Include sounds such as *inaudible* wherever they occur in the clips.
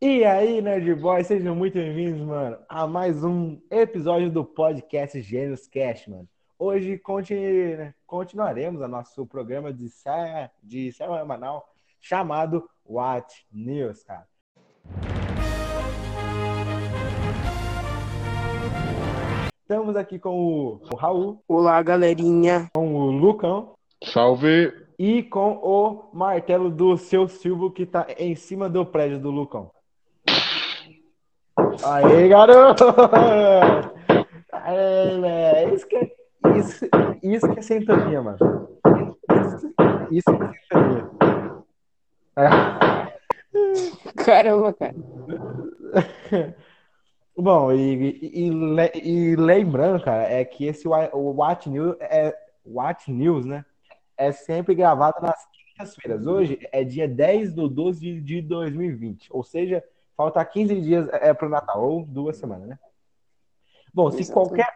E aí, Nerd Boys, sejam muito bem-vindos, mano, a mais um episódio do podcast Gênios Cast, mano. Hoje continu... né, continuaremos o nosso programa de, sé... de semanal chamado What News, cara. Estamos aqui com o Raul, Olá, galerinha. com o Lucão Salve! e com o martelo do seu Silvio que tá em cima do prédio do Lucão. Aê, garoto! Aê, velho. Isso que é, isso, isso que é sintonia, mano. Isso, isso que é sintonia. É. Caramba, cara. Bom, e, e- e e lembrando, cara, é que esse o What News é What News, né? É sempre gravado nas quintas-feiras. Hoje é dia 10 de 12 de- de 2020, ou seja, falta 15 dias é, para o Natal, ou duas semanas, né? Bom, se qualquer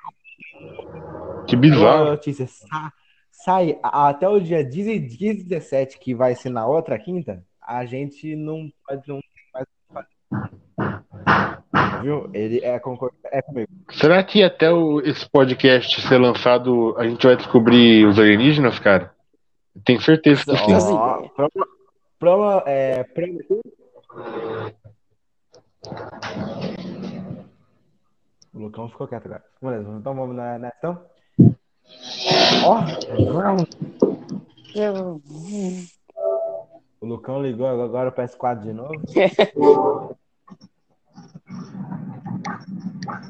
Que bizarro. notícia sa- sai até o dia 10 e 17, que vai ser na outra quinta, a gente não pode. Não fazer. Viu? Ele é, concor- é comigo. Será que até o- esse podcast ser lançado a gente vai descobrir os alienígenas, cara? Tenho certeza que sim. Ó, prova- prova- é, prova- O Lucão ficou quieto agora. Beleza, então vamos na, então? Ó, o Lucão ligou agora o PS4 de novo.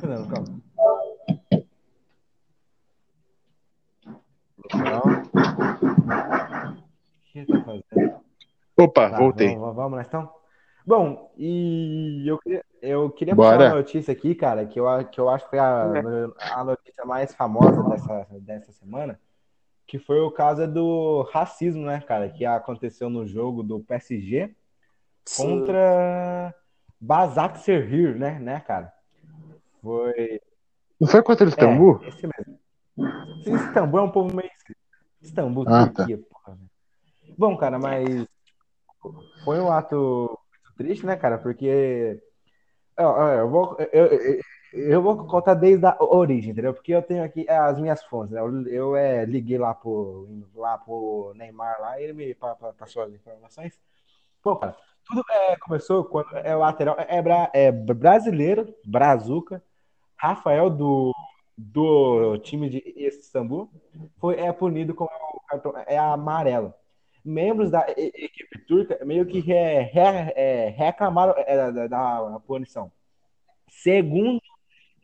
Não, Lucão. Lucão. O que ele tá fazendo? Opa, Tá, voltei. Vamos, vamos lá, então? Bom, e eu queria, eu queria Bora. puxar uma notícia aqui, cara, que eu, que eu acho que foi a, a notícia mais famosa dessa, dessa semana, que foi o caso do racismo, né, cara, que aconteceu no jogo do PSG Sim. contra Basak Serhir, né, né, cara? Foi Não foi contra o Istambul? é, esse mesmo. Istambul é um povo meio esquisito. Istambul, Ah, tá. Turquia, porra. né? Bom, cara, mas foi um ato triste, né, cara? Porque ó, eu vou, eu, eu, eu vou contar desde a origem, entendeu? Porque eu tenho aqui as minhas fontes, né? Eu, eu é, liguei lá pro, lá pro Neymar lá ele me pa- pa- passou as informações. Pô, cara, tudo é, começou quando é lateral é, bra- é brasileiro, Brazuca, Rafael do, do time de Istambul foi é punido com o cartão é amarelo. Membros da equipe turca meio que re- re- é, reclamaram é, da, da punição. Segundo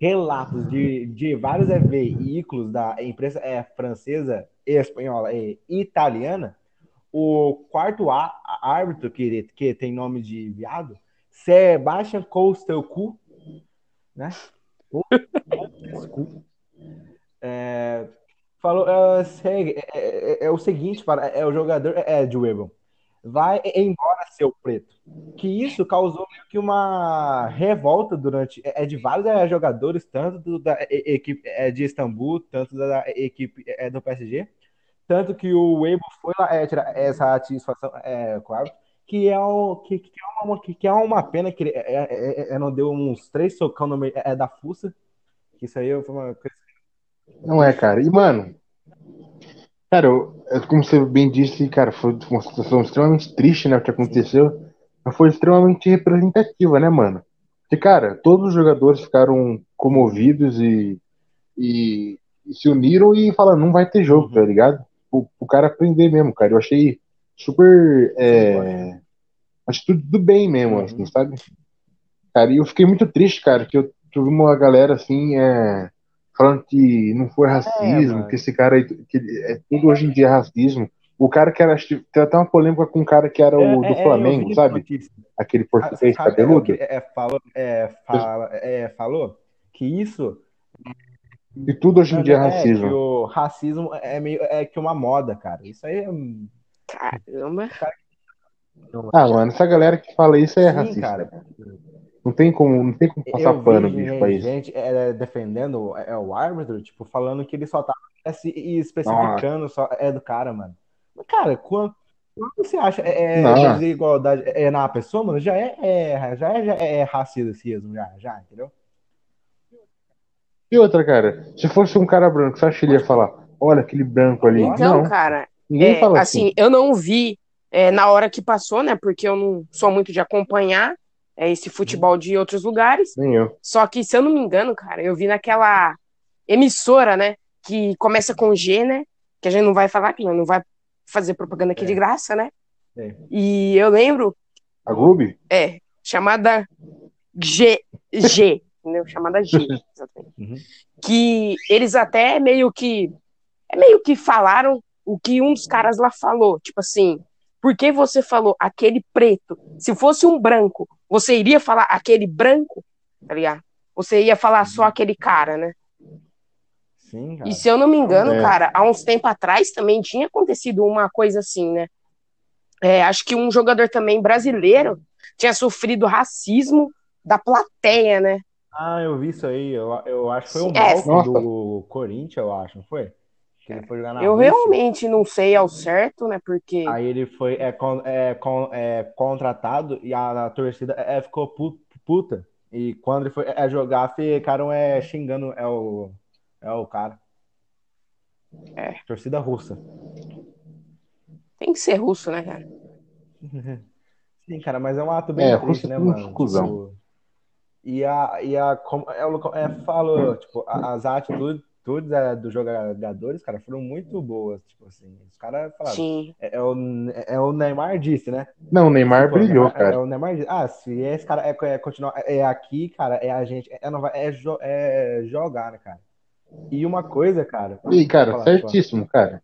relatos de, de vários veículos da imprensa é, francesa, espanhola e italiana, o quarto á- árbitro, que, que tem nome de viado, Sebastian Kostelku, né? Kostelku, *laughs* é, falou é, é, é- é o seguinte para é o jogador é de Webel vai embora seu preto. Que isso causou meio que uma revolta durante é de vários é, jogadores tanto do- da e- equipe é, de Istambul tanto da equipe é, do PSG tanto que o Weibo foi lá é, tirar essa satisfação é, com o árbitro, que é, um, que, que, é uma, que, que é uma pena que ele é, é, é, não deu uns três socão no meio é, da fuça. Que isso aí foi uma coisa Não é, cara. E, mano, cara, eu- como você bem disse, cara, foi uma situação extremamente triste, né, o que aconteceu, mas foi extremamente representativa, né, mano? Porque, cara, todos os jogadores ficaram comovidos e, e, e se uniram e falaram, não vai ter jogo, Uhum. tá ligado? O, o cara aprender mesmo, cara. Eu achei super. É, atitude do bem mesmo, Uhum. assim, sabe? Cara, e eu fiquei muito triste, cara, que eu tive uma galera assim, é, falando que não foi racismo, mano. que esse cara aí, que é, tudo hoje em dia é racismo. O cara que era. Tem até uma polêmica com um cara que era o É, do é, é, Flamengo, sabe? notícia. Aquele Ah, português sabe, é, o cabeludo. é, falou, é, fala- é, falou que isso E tudo hoje em dia é é, que racismo. o racismo é meio é que uma moda, cara. Isso aí é Caramba. Ah, mano, essa galera que fala isso é Sim, racista. cara. Não tem como, não tem como passar Eu pano, vi bicho, pra isso. gente é, defendendo é, o árbitro, tipo, falando que ele só tá se especificando só é do cara, mano. Mas, cara, quando O que você acha? É, é Não. desigualdade é na pessoa, mano? Já é, é- já é, já é racismo, já, já, entendeu? E outra, cara, se fosse um cara branco, você acha que ele ia falar, olha aquele branco ali? Então, não, cara, ninguém é, fala assim, assim. eu não vi é, na hora que passou, né? Porque eu não sou muito de acompanhar é, esse futebol de outros lugares. Só que, se eu não me engano, cara, eu vi naquela emissora, né? Que começa com G, né? Que a gente não vai falar, que não vai fazer propaganda aqui É. de graça, né? É. E eu lembro, A Globo? é, chamada G, G, entendeu? Chamada G, *laughs* exatamente. Uhum. Que eles até meio que, é meio que falaram o que um dos caras lá falou, tipo assim, por que você falou aquele preto? Se fosse um branco, você iria falar aquele branco, tá ligado? Você ia falar só aquele cara, né? Sim, cara. E se eu não me engano, É. cara, há uns tempos atrás também tinha acontecido uma coisa assim, né? É, acho que um jogador também brasileiro tinha sofrido racismo da plateia, né? Ah, eu vi isso aí. Eu, eu acho que foi o É. Malco Nossa. do Corinthians, eu acho, não foi? Que ele foi jogar na eu Rússia. realmente não sei ao certo, né? Porque. Aí ele foi é, con- é, con- é, contratado e a, a torcida é, ficou pu- puta. E quando ele foi é, jogar, ficaram é, xingando é o, é o cara. É. Torcida russa. Tem que ser russo, né, cara? *laughs* Sim, cara, mas é um ato bem É, triste, russa né, é mano? Tipo, e a, e a como é, o- é, falou, tipo, as atitudes atitudes, é, dos jogadores, cara, foram muito boas, tipo assim. Os caras falaram, Sim. é, é o, é o Neymar disse, né? Não, o Neymar Tipo, brilhou, Neymar- É cara. o Neymar diz, ah, se esse cara é, é continuar é aqui, cara, é a gente, é, não vai, é, jo- é jogar, né, cara? E uma coisa, cara. E, cara, Fala, certíssimo, cara.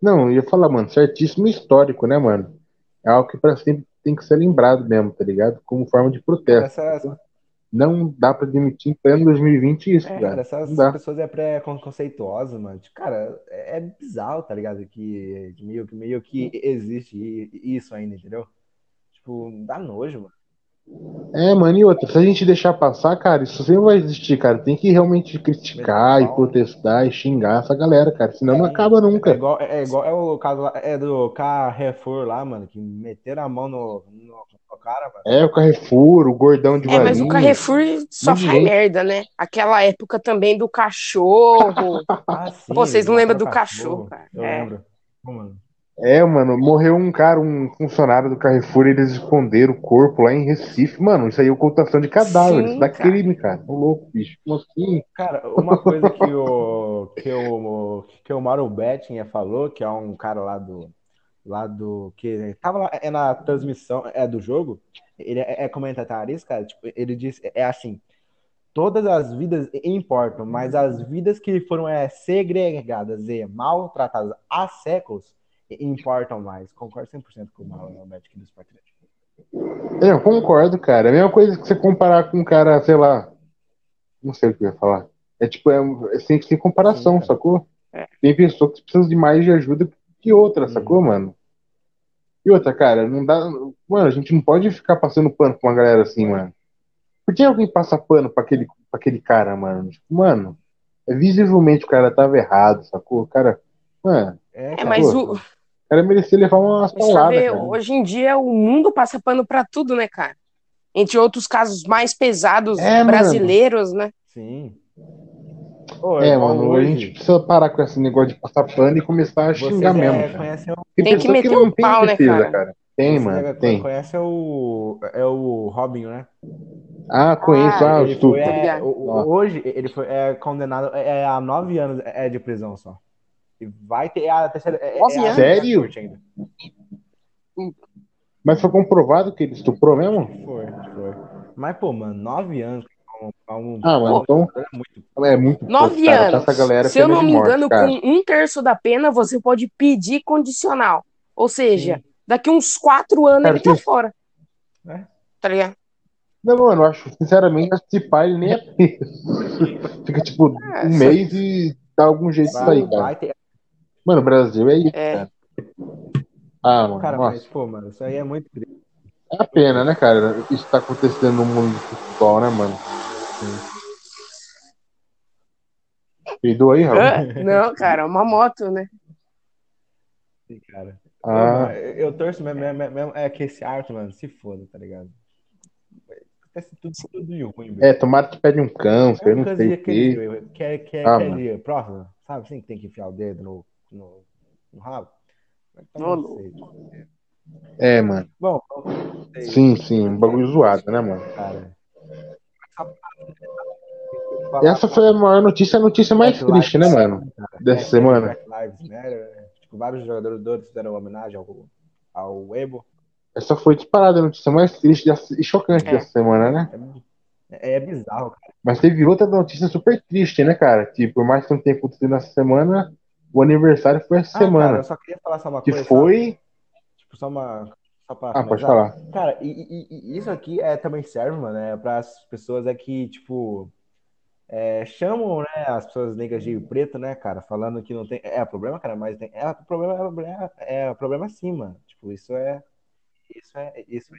Não, eu ia falar, mano, certíssimo histórico, né, mano? É algo que pra sempre tem que ser lembrado mesmo, tá ligado? Como forma de protesto. Essa, essa, Não dá pra admitir em pleno 2020 isso, é, cara. cara, essas Não dá. pessoas é preconceituosas, mano. Tipo, Cara, é, é bizarro, tá ligado? Que meio, que meio que existe isso ainda, entendeu? Tipo, dá nojo, mano. É, mano, e outra, se a gente deixar passar, cara, isso sempre vai existir, cara. Tem que realmente criticar e Pau. protestar e xingar essa galera, cara. Senão não acaba É nunca. igual, é igual é o caso lá, é do Carrefour lá, mano, que meteram a mão no, no cara, mano. É, o Carrefour, o gordão de É, mas o. Carrefour só faz merda, né? Aquela época também do cachorro. *laughs* Ah, sim, Pô, vocês não lembram do cachorro, cara? Eu É. lembro. Pô, mano. É, mano, morreu um cara, um funcionário do Carrefour, eles esconderam o corpo lá em Recife. Mano, isso aí é ocultação de cadáveres. Sim, Isso dá cara. crime, cara. Ô louco, bicho. Como assim? Cara, uma coisa que o que o que o Mauro Betting falou, que é um cara lá do lá do que tava lá é na transmissão é do jogo, ele é, é comentarista, cara, tipo, ele disse é assim, todas as vidas importam, mas as vidas que foram é, segregadas e maltratadas há séculos importam mais. Concordo 100% com o Mauro Betting do Sport. É, eu concordo, cara. É a mesma coisa que você comparar com um cara, sei lá. Não sei o que eu ia falar. É tipo, é, é sem, sem comparação, Sim, sacou? É. Tem pessoa que precisa de mais de ajuda que outra, Hum. sacou, mano? E outra, cara, não dá. Mano, a gente não pode ficar passando pano pra uma galera assim, mano. Por que alguém passa pano pra aquele, pra aquele cara, mano? Tipo, mano, é visivelmente o cara tava errado, sacou? O cara. Mano, É, É, cara, mas o, o cara merecia levar umas Mas pauladas, cara. hoje em dia o mundo passa pano pra tudo, né, cara? Entre outros casos mais pesados É, mano. brasileiros, né? sim. Pô, É, mano, a hoje, gente precisa parar com esse negócio de passar pano e começar a Vocês xingar é, mesmo, cara. o, Tem, Tem que meter o tem pau, né, defesa, cara? Tem, vocês mano, é- tem. conhecem o é o Robinho, né? Ah, conheço, Ah, ah, Ele foi, estupro. é, hoje ele foi é, condenado é, a nove anos é, de prisão só. E vai ter a terceira. É, Nove é a anos? Sério? ainda. Mas foi comprovado que ele estuprou mesmo? Foi, foi. Mas, pô, mano, nove anos. Um- Ah, mano, então é muito. é muito Nove pouco, anos. essa galera, Se eu não de me morte, engano, cara. com um terço da pena, você pode pedir condicional. Ou seja, Sim. daqui uns quatro anos Cara, ele tá sim. fora. É. Tá ligado? Não, mano, eu acho, sinceramente, acho que esse pai ele nem é preso. *laughs* Fica, tipo, É, um só- mês e dá algum jeito aí, Vai, cara. ter. Mano, o Brasil é isso, É. cara. Ah, mano, Cara, nossa. mas, pô, mano, isso aí é muito triste. É a pena, né, cara? Isso tá acontecendo no mundo do futebol, né, mano? Peidou aí, Raul? Não, cara, uma moto, né? Sim, cara. Ah, eu eu torço mesmo, mesmo, mesmo- é que esse Arthur, mano, se foda, tá ligado? Acontece tudo, tudo de ruim, velho. é, tomara que pede um câncer, eu É não sei o que é, que é Ah, aquele próximo, sabe assim, que tem que enfiar o dedo no, no, no rabo? Então, não sei. É, mano. Bom, Sim, sim, um bagulho zoado, né, mano? cara. Essa foi a maior notícia, a notícia mais Black triste, né, Lives mano? Matter, Dessa é, semana. Lives né? Tipo, vários jogadores fizeram homenagem ao, ao Weibo. Essa foi disparada a notícia mais triste e chocante É. dessa semana, né? É, é bizarro, cara. Mas teve outra notícia super triste, né, cara? Tipo, por mais que não tenha acontecido nessa semana, o aniversário foi essa Ah, cara, semana. eu só queria falar só uma Que coisa. foi. Só, tipo, só uma. Só pra Ah, pode falar. Cara, e, e- isso aqui é, também serve, mano, é para as pessoas é que, tipo, é, chamam, né, as pessoas negras de preto, né, cara, falando que não tem. É problema, cara, mas tem. É problema, é problema, é problema sim, mano. Tipo, isso é. Isso é. Isso é.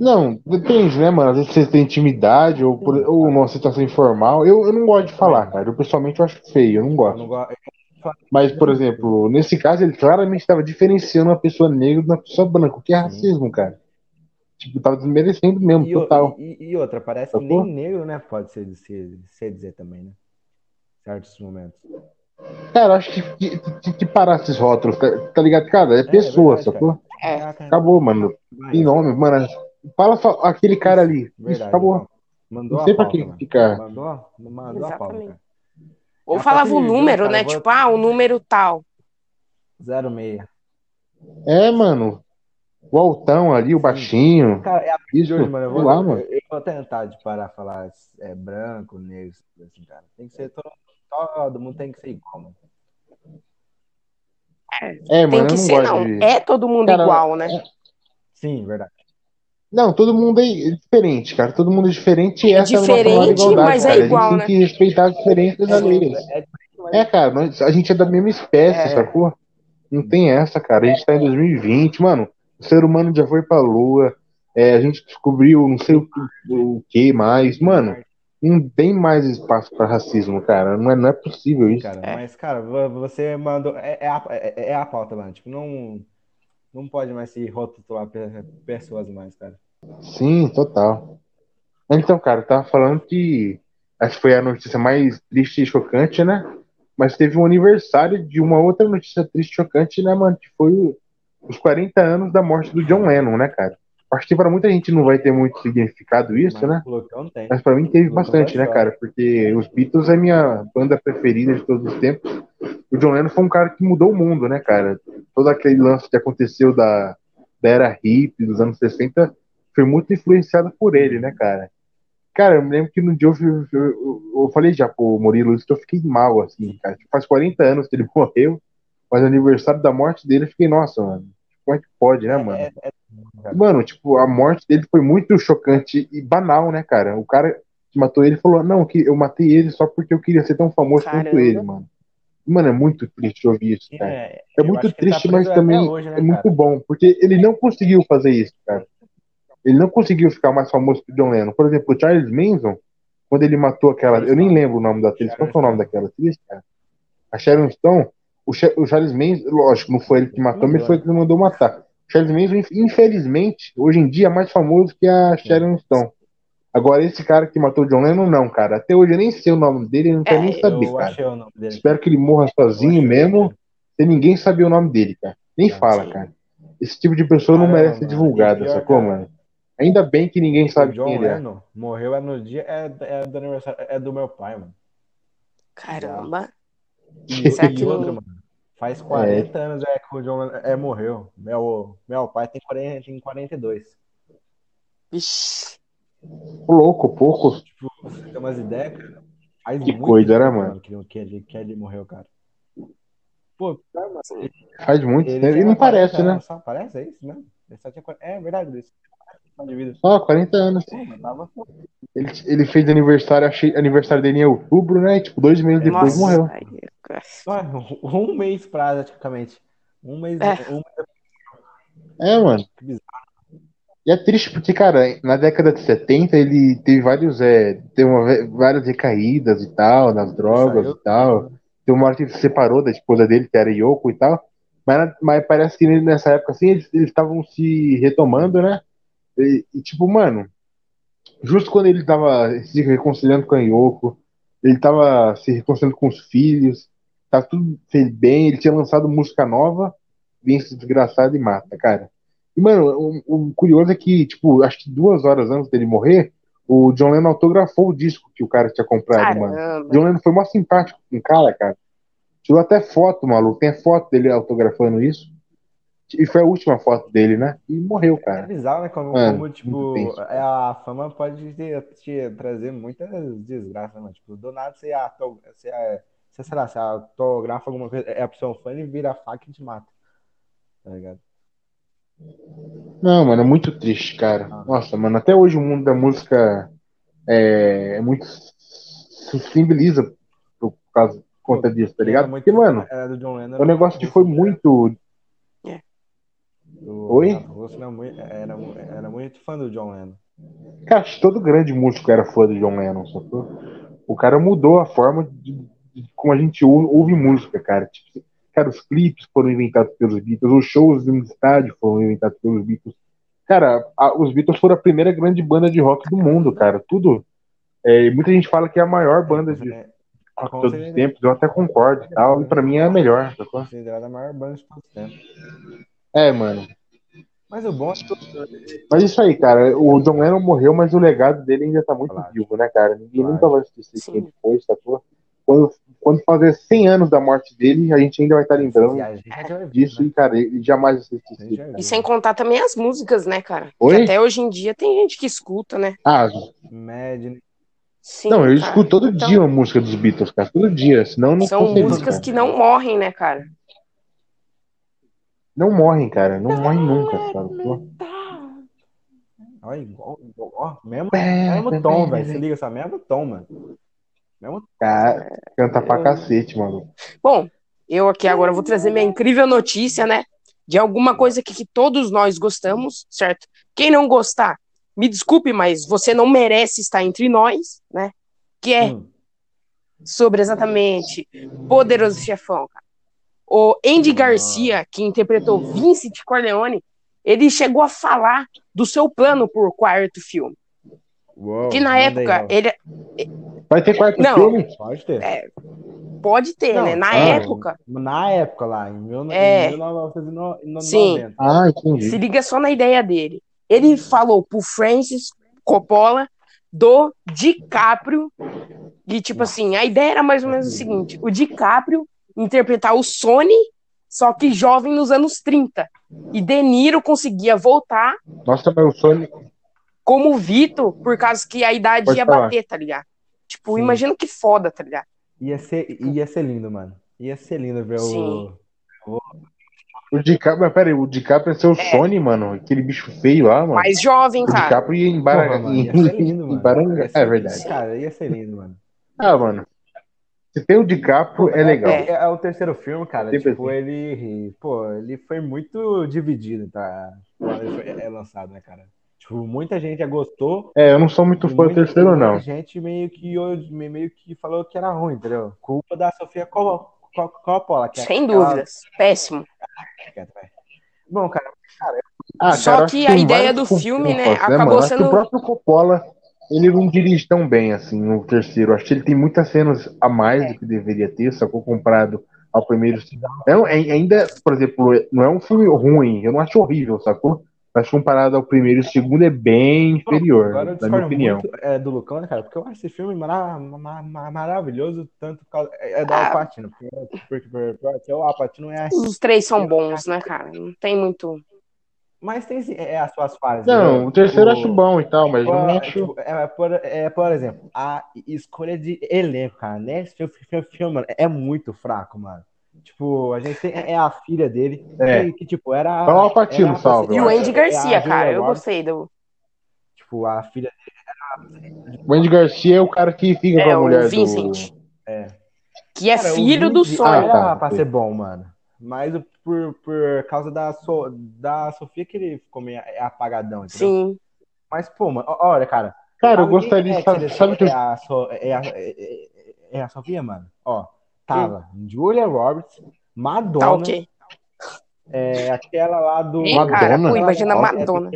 Não, depende, né, mano? Às vezes você tem intimidade ou, por, ou numa situação informal. Eu, eu não gosto de falar, cara. Eu pessoalmente eu acho feio, eu não Eu gosto. não gosto. Mas, por exemplo, nesse caso, ele claramente estava diferenciando uma pessoa negra de uma pessoa branca, o que é Sim. racismo, cara. Tipo, tava desmerecendo mesmo, E, total. e- e outra, parece que nem negro, né, pode ser, ser, ser dizer também, né? Certos momentos. Cara, eu acho que que, que parar esses rótulos, tá, tá ligado? Cara, é pessoa, verdade, sacou? É. Caraca, Acabou, mano. vai, Tem nome, mano. Fala só aquele cara ali. Isso, Verdade. acabou. Mandou Não sei a pra pauta, que mano. ficar. Mandou, mandou a pauta, Exatamente. cara. Ou É, falava o partir de número, né? vou- Tipo, ah, o número tal. 06. É, mano. O altão ali, o baixinho. Cara, é a Isso, mano. Eu vou, lá, mano. eu vou tentar de parar de falar é, branco, negro, assim, cara. Tem que ser todo, todo mundo tem que ser igual, mano. É, Tem mano, eu que não ser, gosto não. de. É todo mundo Cara, igual, né? Sim, verdade. Não, todo mundo é diferente, cara. Todo mundo é diferente e essa é a nossa maior Diferente, igualdade, mas é cara. igual, a gente né? tem que respeitar as diferenças alheias. É, é, mas- É, cara, nós- a gente é da mesma espécie, É. sacou? Não tem essa, cara. A gente tá em 2020, mano. O ser humano já foi pra lua. é, a gente descobriu não sei o, que- o que mais. Mano, não tem mais espaço pra racismo, cara. Não é, não é possível isso. Cara, É. mas, cara, vo- você mandou. É, é, a, é, é a pauta, mano. Tipo, não, não pode mais se rotular pe- pessoas mais, cara. Sim, total. Então, cara, eu tava falando que que foi a notícia mais triste e chocante, né? Mas teve um aniversário de uma outra notícia triste e chocante, né, mano? Que foi os 40 anos da morte do John Lennon, né, cara? Acho que para muita gente não vai ter muito significado isso, Mas né? Mas pra mim teve bastante, né, cara? Porque os Beatles é minha banda preferida de todos os tempos. O John Lennon foi um cara que mudou o mundo, né, cara? Todo aquele lance que aconteceu da, da era hippie dos anos 60 foi muito influenciado por ele, né, cara? Cara, eu me lembro que no dia eu, eu, eu- eu falei já pro Murilo isso que eu fiquei mal, assim, cara. Tipo, faz 40 anos que ele *laughs* morreu, mas aniversário da morte dele eu fiquei, nossa, mano, como é que pode, né, mano? É, é, Mano, tipo, a morte dele foi muito chocante e banal, né, cara? O cara que matou ele falou, não, que eu matei ele só porque eu queria ser tão famoso quanto Caramba. ele, mano. Mano, é muito triste ouvir isso, cara. é, É muito tá triste, mas preso até também hoje, né, é muito cara? bom, porque ele não conseguiu fazer isso, cara. Ele não conseguiu ficar mais famoso que o John Lennon. Por exemplo, o Charles Manson, quando ele matou aquela. Eu nem lembro o nome da atriz. Qual que é o nome daquela atriz, cara? A Sharon Stone. O, Cha- o Charles Manson, lógico, não foi ele que matou, mas foi ele que mandou matar. O Charles Manson, inf- infelizmente, hoje em dia é mais famoso que a Sharon Stone. Agora, esse cara que matou o John Lennon, não, cara. Até hoje eu nem sei o nome dele, eu não quero É, nem saber, Eu cara. achei o nome dele. Espero que ele morra sozinho mesmo, ele. sem ninguém saber o nome dele, cara. Nem Tá. fala, cara. Esse tipo de pessoa não Caramba, merece ser divulgada, sacou, cara, mano? Ainda bem que ninguém O sabe John quem ele é. Lennon morreu é no dia é, é do aniversário é do meu pai, mano. Caramba. E, Será e que outra, não- mano. Faz 40 anos é que o John é, morreu. Meu, meu pai tem 40, tem 42. Vixe. Ô, louco, pouco. Tipo, você tem umas ideias, cara. Faz Que muito coisa, né, mano? Que, que, ele, que ele morreu, cara. Pô, tá, mano. Faz muito Ele tempo. E tinha não 40 parece, né? anos Só parece, é isso mesmo? Ele só tinha 40. É verdade, isso. De vida. Só 40 anos. Ele, ele fez aniversário, achei aniversário dele em outubro, né? E, tipo, dois meses depois Nossa. morreu. Ai. Só um mês praticamente. Um mês. É. Um, É, mano. que bizarro. E é triste porque, cara, na década de 70 ele teve vários, é, teve uma- várias recaídas e tal, nas drogas Saiu. e tal. Tem uma hora que ele se separou da esposa dele, que era Yoko e tal. Mas, mas parece que nessa época, assim, eles estavam se retomando, né? E, e, tipo, mano, justo quando ele tava se reconciliando com a Yoko, ele tava se reconciliando com os filhos, tá tudo bem, ele tinha lançado música nova, vem esse desgraçado e mata, cara. E, mano, o, o, curioso é que, tipo, acho que duas horas antes dele morrer, o John Lennon autografou o disco que o cara tinha comprado, Caramba. mano. John Lennon foi mó simpático com o cara, cara. Tirou até foto, maluco. Tem foto dele autografando isso. E foi a última foto dele, né? E morreu, cara. É bizarro, né? Como, mano, como tipo, é, a fama pode te, te trazer muitas desgraças, mano. Tipo, do nada você, auto, você, você, sei lá, você autografa alguma coisa, é a pessoa fã e vira a faca e te mata. Tá ligado? Não, mano, é muito triste, cara. Ah. Nossa, mano, até hoje o mundo da música é, é muito. se simboliza por causa por conta disso, tá ligado? Porque, mano, o negócio que foi muito. É. Oi? Você era, era muito fã do John Lennon. Acho que todo grande músico era fã do John Lennon, sacou? O cara mudou a forma de, de como a gente ouve, ouve música, cara. Tipo, Cara, os clipes foram inventados pelos Beatles, os shows no estádio foram inventados pelos Beatles. Cara, a, os Beatles foram a primeira grande banda de rock do mundo, cara. Tudo. É, muita gente fala que é a maior banda de rock de todos os tempos. Eu até concordo e tal. E pra mim é a melhor. Considerada a maior banda de todos os tempos. É, mano. Mas o bom é Mas isso aí, cara. O John Lennon morreu, mas o legado dele ainda tá muito claro. vivo, né, cara? Ninguém claro. nunca vai esquecer Sim. quem foi, sacou? Quando quando fazer 100 anos da morte dele, a gente ainda vai estar lembrando disso né? e, cara, ele jamais vai esquecer. E sem contar também as músicas, né, cara? Oi? Que até hoje em dia tem gente que escuta, né? Ah, Mad. Sim, não, eu cara. escuto todo então... dia uma música dos Beatles, cara. Todo dia, senão não São músicas que não morrem, né, cara? Não morrem, cara. Não morrem nunca, sabe? Olha, igual, igual, mesmo, mesmo tom, velho. Se liga só, mesmo tom, mano. Mesmo... Cara, canta pra é. cacete, mano. Bom, eu aqui agora vou trazer minha incrível notícia, né? De alguma coisa que, que todos nós gostamos, certo? Quem não gostar, me desculpe, mas você não merece estar entre nós, né? Que é hum. sobre exatamente Poderoso Chefão, cara. O Andy Garcia, que interpretou Vincent Corleone, ele chegou a falar do seu plano por quarto filme. Uou, que na época aí, ele Vai ter quarto não, filme? Pode ter. É, pode ter, não, né? Na ah, época. Na época lá, em, mil, é, em 1990. Sim. Ah, entendi. Se liga só na ideia dele. Ele falou pro Francis Coppola do DiCaprio. E, tipo assim, a ideia era mais ou menos o seguinte: o DiCaprio interpretar o Sony, só que jovem nos anos 30. E De Niro conseguia voltar. Nossa, mas o Sony. Como o Vitor, por causa que a idade Pode ia falar. bater, tá ligado? Tipo, Sim. imagina que foda, tá ligado? Ia ser, ia ser lindo, mano. Ia ser lindo ver Sim. o. O DiCaprio, mas peraí, o DiCaprio é seu é. Sony, mano. Aquele bicho feio lá, mano. Mais jovem, cara. O DiCaprio ia em Baranga. É verdade. Cara, ia ser lindo, mano. Ah, mano. Se tem o DiCaprio, é, é legal. É, é, o terceiro filme, cara. Sempre tipo, assim. ele. Pô, ele foi muito dividido, tá? Quando ele foi, é lançado, né, cara? Tipo, muita gente já gostou. É, eu não sou muito fã do terceiro, não. Muita gente meio que, meio que falou que era ruim, entendeu? Culpa da Sofia Coppola. Que é Sem aquela... dúvidas. Péssimo. Bom, cara, cara ah, Só cara, que a ideia do filme, né, acabou mano. sendo. o próprio Coppola, ele não dirige tão bem assim no terceiro. Acho que ele tem muitas cenas a mais é. do que deveria ter, sacou? Comprado ao primeiro. Não, é, ainda, por exemplo, não é um filme ruim, eu não acho horrível, sacou? Mas comparado ao primeiro e o segundo é bem inferior, Agora na minha opinião. Muito, é, do Lucão, né, cara? Porque eu acho esse filme mara maravilhoso, tanto causa, é, é do ah. Alpatino. Porque, porque, porque, porque o Alpatino é assim. Os três são bons, né, cara? Não tem muito. Mas tem é, as suas falhas. Não, né? o terceiro eu acho bom e tal, mas por, não acho. É, por, é, por exemplo, a escolha de elenco, cara, nesse filme, filme, filme é muito fraco, mano. Tipo, a gente tem, é a filha dele, é. que, que tipo, era. Só o Alpatino, salve. E o Andy Garcia, é cara, eu gostei do. Tipo, a filha dele era. O Andy Garcia é o cara que fica é, com a mulher. O Vincent. Do... É. Que é cara, filho do Sonho. Era ah, tá, pra ser bom, mano. Mas por, por causa da, so, da Sofia que ele ficou meio apagadão, entendeu? Sim. Mas, pô, mano, olha, cara. Cara, eu gostaria de é, saber. Sabe que. É a, so, é, a, é, é a Sofia, mano? Ó Tava Julia Roberts, Madonna. Tá, okay. É aquela lá do. Ei, Madonna? cara, pô, Ela- imagina a é do Madonna.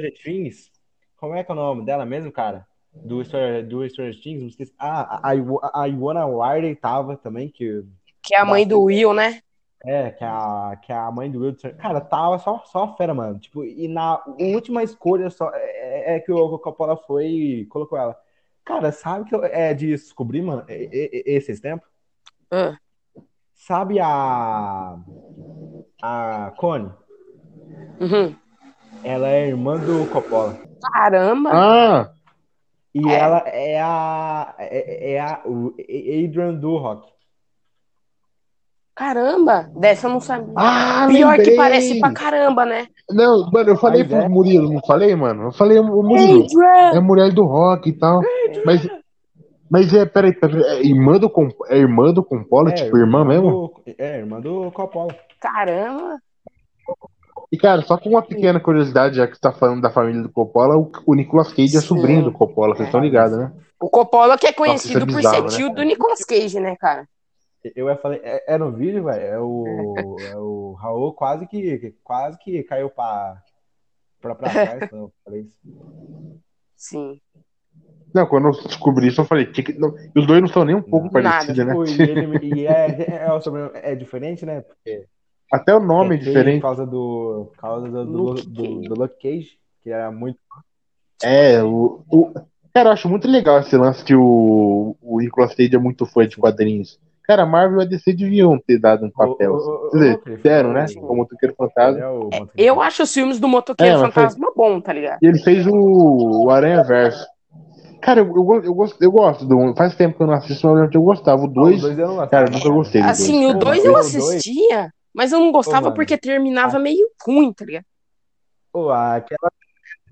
Como é que é o nome dela mesmo, cara? Do Stranger, do Stranger Things, não esqueci. Ah, a, a, a Iwana Wilder tava também, que Que é a mãe do Will, né? É, que é a, que é a mãe do Will. Cara, tava só, só fera, mano. Tipo, e na última escolha só é, é que o Coppola foi e colocou ela. Cara, sabe que eu, é de descobrir, mano, esses tempos? Ah, Sabe a. A Connie? uhum. Ela é irmã do Coppola. Caramba! Ah, E É. ela é a. É, é a o Adrian Durock. Caramba! Dessa eu não sabia. ah Pior que lembrei. parece pra caramba, né? Não, mano, eu falei Mas pro é. Murilo, não falei, mano? Eu falei, o Murilo, é Adrian! a mulher do rock e tal. Mas, mas é, peraí, peraí, é irmã do, Com- é irmã do Compola, tipo, irmã mesmo? do- é, irmã do Coppola. Caramba! E, cara, só com uma pequena curiosidade, já que você tá falando da família do Coppola, o, o Nicolas Cage é Sim. sobrinho do Coppola, vocês É. estão ligados, né? O Coppola que é isso é conhecido por bizarro, ser né, tio do Nicolas Cage, né, cara? Eu ia falei, é, é no vídeo, velho. É o, é o Raul quase que, quase que caiu pra, pra, pra *laughs* trás quando eu falei isso. Sim. Não, quando eu descobri isso, eu falei, que, não, os dois não são nem um pouco Não. parecidos, né? E ele, e é, é, o sobrenome é diferente, né? Porque Até o nome é diferente. Por causa do, por causa do, do, Luke do, Cage. do Luke Cage, que era muito. É, o, o- Cara, eu acho muito legal esse lance que o, o Nicolas Cage é muito fã de quadrinhos. Cara, a Marvel e a DC deviam ter dado um papel. O- o- o- Quer dizer, o- o- deram, né? Sim. Como Motoqueiro Fantasma. É o É, eu acho os filmes do Motoqueiro É, mas foi- Fantasma bom, tá ligado? E ele fez o, o Aranha Verso. Cara, eu, eu, eu, gosto, eu gosto do um. Faz tempo que eu não assisto, mas eu gostava. O Os 2, dois eu não gostava, cara, eu nunca gostei do Assim, dois. o Pô, 2 mas eu o assistia, mas eu não gostava mano. porque terminava meio ruim, tá ligado? Pô, aquela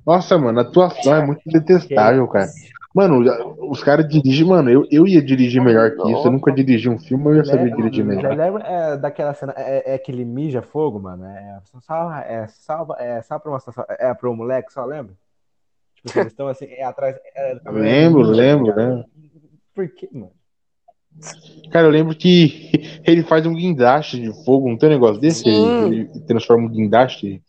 Nossa, mano, a atuação é muito detestável, cara. Mano, os caras dirigem, mano, eu, eu ia dirigir melhor que isso. Eu nunca dirigi um filme, eu ia saber Lembra- dirigir melhor. Lembra é, daquela cena, é, é que ele mija fogo, mano? É só, é, salva, é só pra só- é pro moleque, só lembra? Tipo, que eles estão assim, é atrás. É, *laughs* Lembro, lembro, lembro. Por quê, mano? Cara, eu lembro que *laughs* ele faz um guindaste de fogo, não tem um negócio desse? Sim. Ele transforma um guindaste.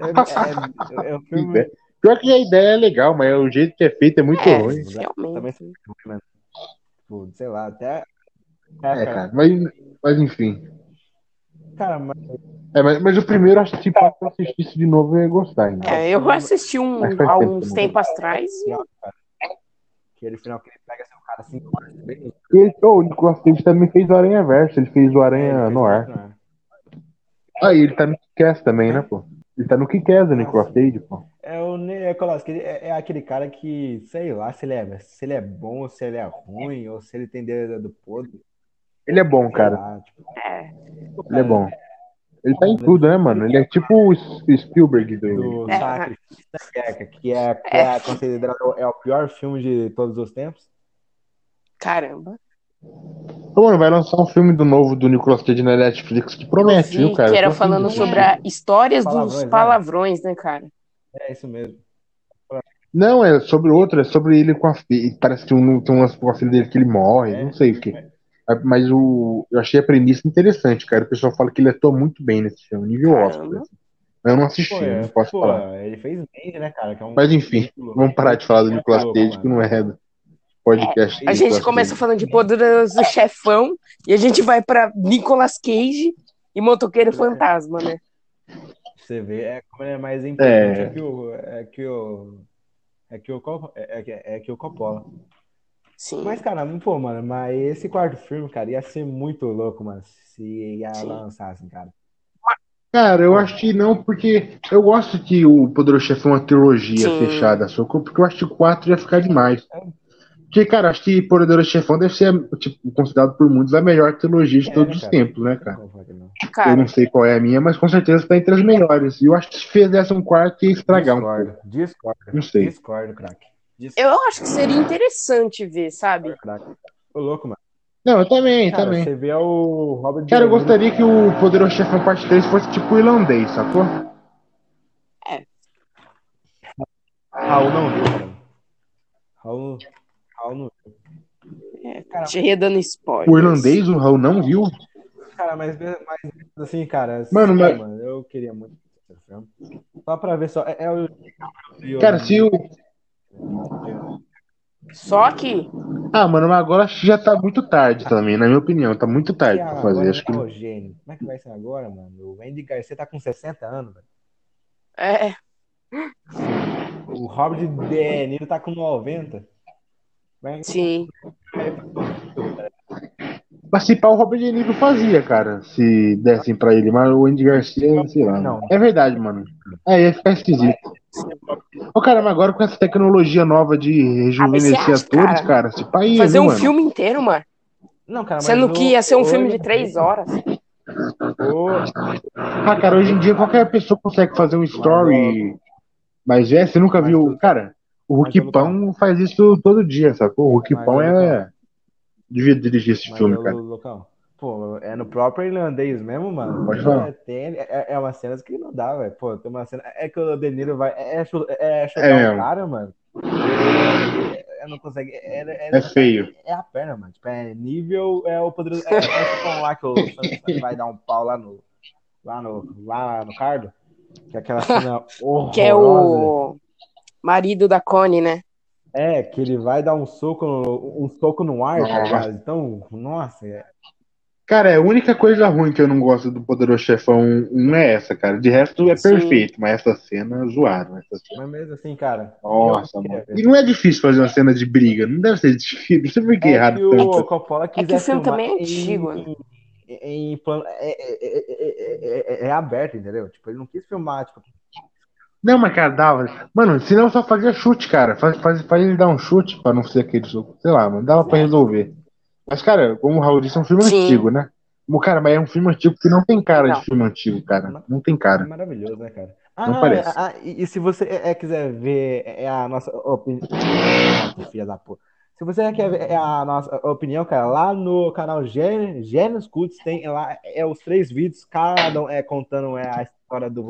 É, é, é, *laughs* filme. Pior que a ideia é legal, mas o jeito que é feito é muito É, ruim. Também, realmente. mano. Tipo, sei lá, até. É, cara, mas, mas enfim. Cara, mas É, mas, mas o primeiro, acho que se eu assistisse de novo, eu ia gostar ainda. É, eu assisti um há tempo uns tempos atrás. e- aquele final que ele pega assim, o cara assim, bem. E ele, oh, o Nicolas Cage também fez o Aranha Verso, ele fez o Aranha no ar. Ah, e ele tá no Kick-Ass também, né, pô? Ele tá no Kick-Ass, o Nicolas Cage, pô. É o Nicolas Cage, é, é aquele cara que, sei lá, se ele é, se ele é bom ou se ele é ruim, ou se ele tem dedo do podre. Ele é bom, cara. lá, tipo, É, Ele é bom. Ele tá em tudo, né, mano? Ele é tipo o Spielberg do. do É. Que é, que é considerado é o pior filme de todos os tempos. caramba. Ô, mano, vai lançar um filme do novo do Nicolas Cage na Netflix que promete, Vi viu, cara? que era falando sobre a histórias Palavrões, dos né? palavrões, né, cara? É isso mesmo. Não, é sobre outro, é sobre ele com a filha. Parece que um, tem um lance com a filha dele que ele morre, É. não sei o que. Mas o, eu achei a premissa interessante, cara. O pessoal fala que ele atua muito bem nesse filme, nível. Oscar. assim. Eu não assisti, Pô, é, não posso pô, falar. ele fez bem, né, cara? que é um- Mas enfim, vamos parar de falar do Nicolas Cage, que não é podcast. A do gente começa falando de Poderoso Chefão e a gente vai pra Nicolas Cage e Motoqueiro Fantasma, né? Você vê, é como ele é mais importante É. é que o. É que o. É que o, Cop- é, é que- é que o Coppola. Sim. Mas, cara, pô, mano, mas esse quarto filme, cara, ia ser muito louco, mano, se ia Sim. lançar assim, cara. Cara, eu acho que não, porque eu gosto que o Poderoso Chefão é uma trilogia Sim. fechada, só que- porque eu acho que o 4 ia ficar demais. Porque, cara, acho que Poderoso Chefão deve ser, tipo, considerado por muitos a melhor trilogia de É, todos né, os cara? tempos, né, cara? Não. Eu Cara, não sei qual é a minha, mas com certeza tá entre as melhores. E eu acho que se fizesse um quarto ia estragar um pouco. Discordo, discordo. Não sei. Discordo, craque. Eu acho que seria interessante ver, sabe? Ô, louco, mano. Não, eu também, Cara, também. você vê o Robert Cara, eu gostaria que o Poderoso Chefão parte 3 fosse tipo irlandês, sacou? Raul não viu, cara. Raul, Raul não viu. É, Cara, te dando spoiler. O irlandês, o Raul não viu? Cara, mas, mas assim, cara. Mano, sei lá, mas- eu eu queria muito. Só pra ver só. É, é o. Cara, se o. Só que, Ah, mano, mas agora já tá muito tarde também, na minha opinião. Tá muito tarde pra fazer. Acho que. é o gênio. Como é que vai ser agora, mano? O Andy Garcia tá com 60 anos, velho. é, O Robert De Niro tá com 90. Vai- sim. Mas se pá, o Robert De Niro fazia, cara, se dessem pra ele. Mas o Andy Garcia, sei lá. Não. É verdade, mano. É, ia ficar esquisito. Ô, cara, mas agora com essa tecnologia nova de rejuvenescer Ah, mas atores, cara, se pá, ia, Fazer viu, um mano? filme inteiro, mano. Não, cara, mas Sendo que ia ser um filme de três horas. o- Ah, cara, hoje em dia qualquer pessoa consegue fazer um story. Mas é, você nunca Mas viu. Cara, o Ruquipão faz isso todo dia, sacou? O Ruquipão é. Devia dirigir esse Mas, filme, ô, cara. Lucão, pô, é no próprio irlandês mesmo, mano. Pode falar. É, tem, é, é umas cenas que não dá, velho. Pô, tem uma cena. É que o De Niro vai. É, chu- é chutar É o mesmo. cara, mano. É, é, não consegue. É, é, É feio. é a perna, mano. Tipo, é nível. É o poderoso. É, é *laughs* tipo lá que o vai dar um pau lá no. Lá no, lá no cardo. Que é aquela cena horrorosa. *laughs* Que é o marido da Connie, né? É, que ele vai dar um soco no, um soco no ar, tá ligado? Então, nossa, é, Cara, a única coisa ruim que eu não gosto do Poderoso Chefão 1 é essa, cara. De resto é Sim. perfeito, mas essa cena zoaram. Essa cena. mas mesmo assim, cara. Nossa, mano. ver. E não é difícil fazer uma cena de briga. Não deve ser difícil. Não sei por que É errado que o tanto. Coppola que o quiser filme também é em- antigo, né? Em, plano. É, é- é- é- é- é aberto, entendeu? Tipo, ele não quis filmar, tipo. Não, mas cara, dava. Mano, senão só fazia chute, cara. Faz, faz, faz ele dar um chute pra não ser aquele soco. Sei lá, mano. Dava pra resolver. Mas, cara, como o Raul disse, é um filme Sim. antigo, né? Como, Cara, mas é um filme antigo que não tem cara Não. de filme antigo, cara. Não tem É cara. maravilhoso, né, cara? Não Ah, parece. ah, e, e se você é, é, quiser ver é a nossa opinião. Filha da porra. Se você quer ver é a nossa opinião, cara, lá no canal Gê- Gênios Cultos tem lá é, os três vídeos, cada um é contando é, a história do,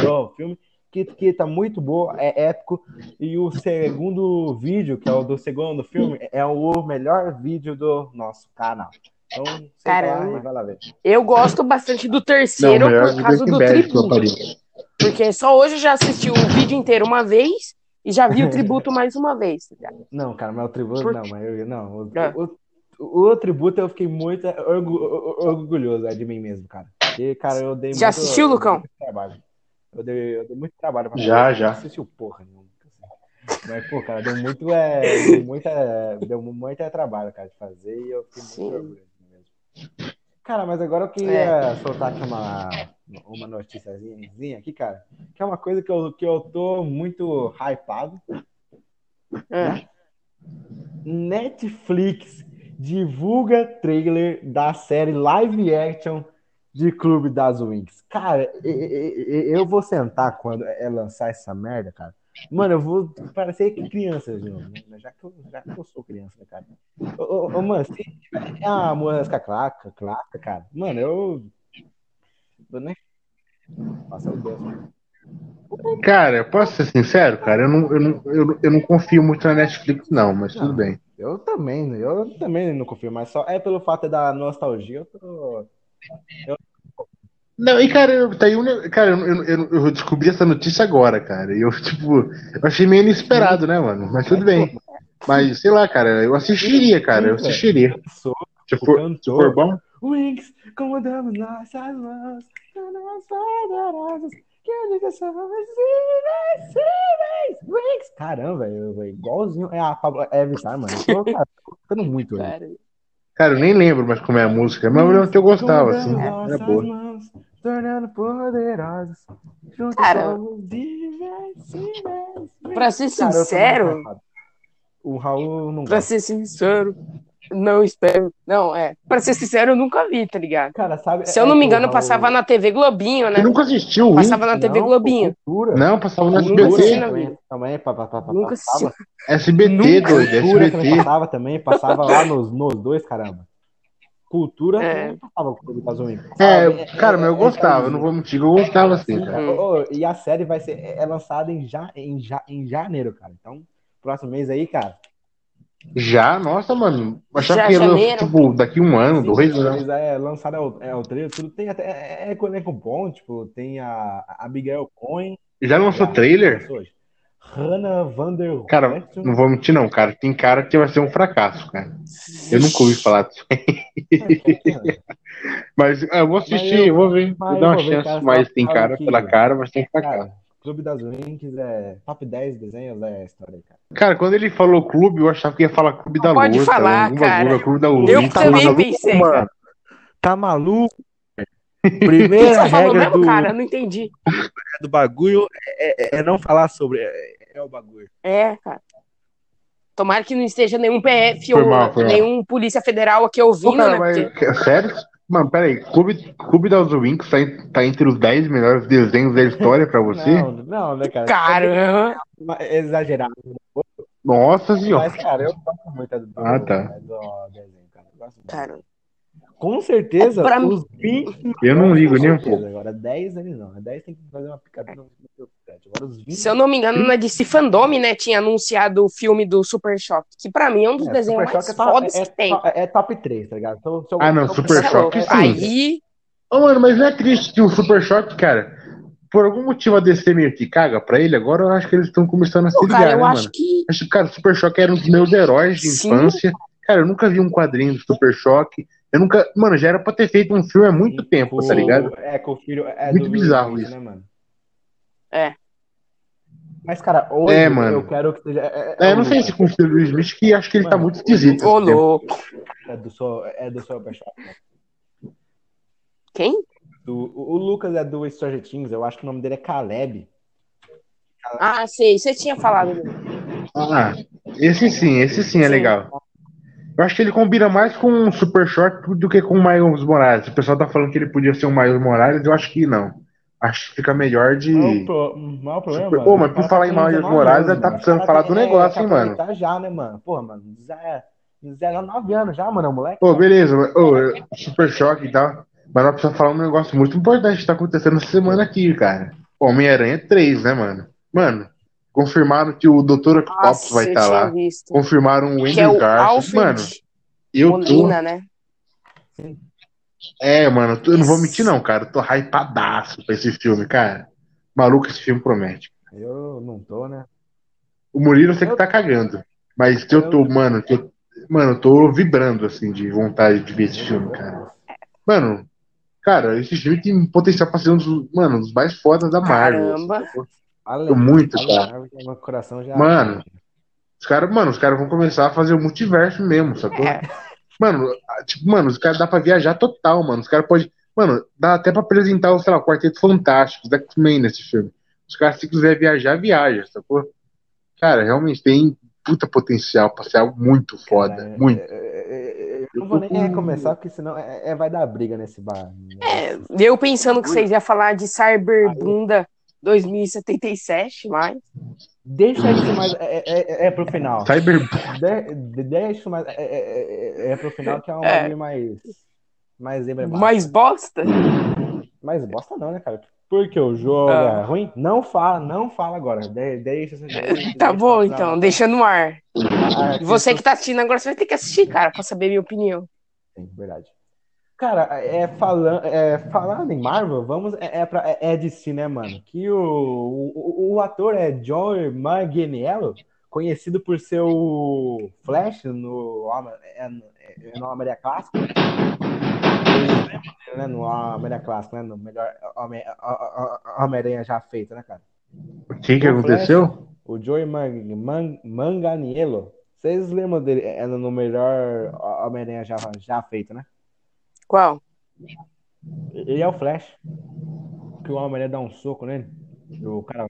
do filme, que, que tá muito boa, é épico. E o segundo vídeo, que é o do segundo filme, é o melhor vídeo do nosso canal. Então, Caramba. vai lá, vai lá ver. Eu gosto bastante do Não, terceiro melhor por causa Breaking do tributo. Porque só hoje eu já assisti o vídeo inteiro uma vez e já vi o tributo mais uma vez. tá ligado? Não, cara, mas o tributo, Por- não, mas eu, não. O, É. o, o, o tributo eu fiquei muito orgu- orgulhoso é, de mim mesmo, cara. Porque, cara, eu dei Já muito, assistiu, Lucão? trabalho. Eu dei, eu dei muito trabalho pra Já, fazer. já. Não assistiu porra nenhuma. Mas, pô, cara, deu muito, é, deu muita, deu muito é, trabalho, cara, de fazer e eu fiquei Sim. muito orgulhoso mesmo. Cara, mas agora eu queria soltar aqui uma, uma noticiazinha aqui, cara, que é uma coisa que eu, que eu tô muito hypado. É. Netflix divulga trailer da série live action de Clube das Winx. Cara, eu vou sentar quando é lançar essa merda, cara. Mano, eu vou parecer criança de novo, né? Já que eu, já que eu sou criança, né, cara? Ô, ô, ô, mano, se tiver a música clássica, clássica, cara, mano, eu. eu nem. Nossa, meu Deus. Cara, posso ser sincero, cara? Eu não, eu não, eu eu não confio muito na Netflix, não, mas tudo Não. bem. Eu também, eu também não confio, mas só é pelo fato da nostalgia, eu tô. Não, e cara, eu, tá aí um, cara, eu, eu, eu- descobri essa notícia agora, cara. E eu, tipo, eu achei meio inesperado, né, mano? Mas tudo bem. Mas, sei lá, cara, eu assistiria, cara, eu assistiria. Se for, se for bom. Wings, comandamos nossas mãos, nas poderosas, que ligação invencíveis, Wings. Caramba, velho, igualzinho é a Pablo Evitar, mano. Eu tô, cara, tô ficando muito, velho. Cara, eu nem lembro mais como é a música, mas eu lembro que eu gostava, assim. Era nossas boa. Tornando poderosos, juntos Cara, somos invencíveis. pra ser Cara, eu sincero, hypado. O Raul não pra gosta. ser sincero, não espero. Não, é. Pra ser sincero, eu nunca vi, tá ligado? Cara, sabe? Se eu é não me o engano, Raul- passava na TV Globinho, né? Você nunca assistiu Passava na TV Não, Globinho. Cultura. Não, passava assisti SBT. na também, também pa- pa- pa- pa- Nunca assisti. passava. SBT, doido, SBT. passava também, passava lá nos, nos dois, caramba. Cultura É. também passava com o Clube das Winx. É, cara, mas eu gostava, eu não vou mentir, eu gostava assim, cara. Hum. Ô, e a série vai ser é lançada em, ja, em, ja, em janeiro, cara. Então, próximo mês aí, cara. Já, nossa, mano. Achava Já que ia lançar, janeiro? tipo, daqui um ano, dois anos. É lançado é o, é o trailer, tudo tem até. É, é com elenco bom, tipo, tem a, a Abigail Cohen. Já lançou já trailer? lançou hoje. Hannah Vander Cara, não vou mentir, não, cara. Tem cara que vai ser um fracasso, cara. Eu nunca ouvi falar disso. *laughs* Mas ah, eu vou assistir, Mas eu- eu vou ver. mas Vou dar uma vou ver, chance, cara, mas só tem cara que- pela cara, vai ser um fracasso. Cara, Clube das Winx é top 10 desenhos é a história, cara. Cara, quando ele falou clube, eu achava que ia falar clube da Pode luta. falar, algum bagulho, cara. clube da Eu também da pensei, cara. Tá maluco? Primeira você falou regra mesmo, do, cara? Eu não entendi. do bagulho é, é- é não falar sobre. É, é o bagulho. É, cara. Tomara que não esteja nenhum PF Foi ou mal, foi mal. nenhum Polícia Federal aqui ouvindo, Pô, cara, né? mas, Porque- sério? Mano, peraí. Clube, clube das Winx tá, tá entre os 10 melhores desenhos da história pra você? Não, não, né, cara? Caramba! É exagerado. Nossa senhora. Mas, cara, eu gosto muito do, Ah, tá. do desenho, cara. Eu gosto muito. Cara, Com certeza, É, os 20. Eu não ligo nem um pouco. Agora, 10 ele não. 10 tem que fazer uma picadinha. Agora, os 20. se eu não me engano, na DC Fandome, né, tinha anunciado o filme do Super Choque, que pra mim é um dos É, desenhos Super mais Choque é top- fodas é, que tem. é, é top 3, tá ligado? Então, se eu- Ah, não, eu- Super é- sim. Aí, Ô, mano, mas não é triste que o Super Choque, cara, por algum motivo a DC meio que caga pra ele, agora eu acho que eles estão começando a se ligar, cara, eu né, acho mano? que. Acho que, cara, o Super Choque era um dos meus heróis de Sim. infância. Cara, eu nunca vi um quadrinho do Super Choque. Eu nunca. Mano, já era pra ter feito um filme há muito tempo, tá ligado? É, com o filho. É Muito bizarro isso. Né, mano? É. Mas, cara, hoje É, mano. eu quero que seja. É, É, eu não sei se com o filho do Smith, que acho que ele tá Mano, muito esquisito. Ô, louco. É do, so, é do Choque. né? Quem? Do, o, o Lucas é do Stranger Things, eu acho que o nome dele é Caleb. Ah, sei, você tinha falado. Ah, esse sim, esse sim é Sim. legal. Eu acho que ele combina mais com o Super Choque do que com o Miles Morales. O pessoal tá falando que ele podia ser o Miles Morales, eu acho que não. Acho que fica melhor de. Não, é pro, não é problema, Super-. Pô, mas por falar em Miles 19 Morales, anos, ele tá precisando falar do é, negócio, tem hein, que mano. aproveitar já, né, mano? Porra, mano. Zé, 19 anos já, mano, é um moleque. Ô, beleza, mas- ô, Super Choque e tal. Mas nós precisamos falar um negócio muito importante que tá acontecendo essa semana aqui, cara. Homem-Aranha 3, né, mano? Mano, confirmaram que o Dr. Octopus Nossa, vai eu estar tinha lá. visto. Confirmaram o é Andrew o Garfield. Mano, eu tô. Molina, né? É, mano, eu tô- eu não vou mentir, não, cara. Eu tô hypadaço pra esse filme, cara. Maluco, esse filme promete. Eu não tô, né? O Murilo sei que tá cagando. Mas que eu tô, mano, que eu, mano, eu tô vibrando, assim, de vontade de ver esse filme, cara. Mano, cara, esse filme tem potencial pra ser um dos, mano, um dos mais fodas da Marvel. Caramba. assim, Fala, muito, cara. Meu coração já. Mano. Os caras, mano, os caras vão começar a fazer o multiverso mesmo, sacou? É. Mano, tipo, mano, os caras dá pra viajar total, mano. Os caras podem. Mano, dá até pra apresentar, o, sei lá, o Quarteto Fantástico, os X-Men nesse filme. Os caras, se quiser viajar, viaja, sacou? Cara, realmente tem puta potencial pra ser algo muito foda. Cara, muito. é, é, é, é, eu não vou nem é, começar, porque senão é, é- vai dar briga nesse bar. É, eu pensando que vocês iam falar de Cyberbunda 2077, mas. Deixa isso mais. É, é, é pro final. Cyber. De, de- deixa mais. É, é, é, é pro final que é um É. mais. Mais emblemático. Mais bosta? Mas bosta não, né, cara? Porque o jogo Ah. é ruim? Não fala, não fala agora. De, deixa deixa- *laughs* Tá bom, então, deixa no ar. Ah, E você que tá assistindo agora, você vai ter que assistir, cara, pra saber minha opinião. Sim, verdade. Cara, é, falando, é, falando em Marvel, vamos. É, é, pra, é, é de si, né, mano? Que o, o, o ator é John Manganiello, conhecido por ser o Flash no, Homem- é, é, no Homem Clássico. Né, no Homem Clássico, né? No melhor Homem- Homem-Aranha já feito, né, cara? O que que O aconteceu? O Joey Man, Man, Manganiello. Vocês lembram dele é, no melhor Homem-Aranha já, já feito, né? Qual? Ele é o Flash. Que o Homem-Aranha dá um soco nele. O cara.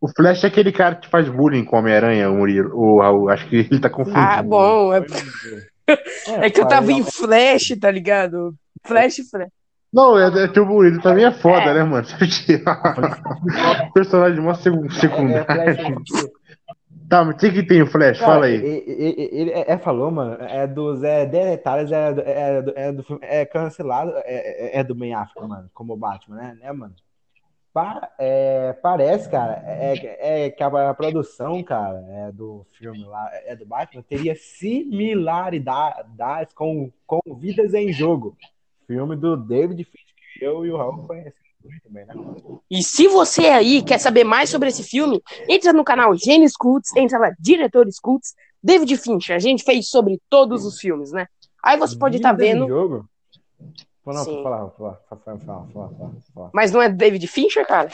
O Flash é aquele cara que faz bullying com o Homem-Aranha, o Murilo. O Raul. Acho que ele tá confundindo. Ah, bom. É, *laughs* é que eu tava em Flash, tá ligado? Flash, Flash. Não, é, é que o Murilo também é foda, né, mano? *laughs* Personagem mó sec- É, secundário. Tá, mas o que que tem o Flash? Cara, Fala aí. Ele é, é- falou, mano. É dos é, detalhes, é, do- é, é, do filme- é cancelado. É, é- é do Ben Affleck, mano. Como o Batman, né? né, mano? Pa- é, parece, cara, é, é que a produção, cara, é do filme lá, é do Batman, teria similaridades com, com Vidas em Jogo. Filme do David Fincher, que eu e o Raul conhecemos? E se você aí quer saber mais sobre esse filme, entra no canal Gênesis Cults, entra lá, Diretores Cults, David Fincher. A gente fez sobre todos os filmes, né? Aí você pode estar em vendo, Jogo? Não, Sim. fala, fala, fala, fala, fala, fala, fala, fala. mas não é David Fincher, cara?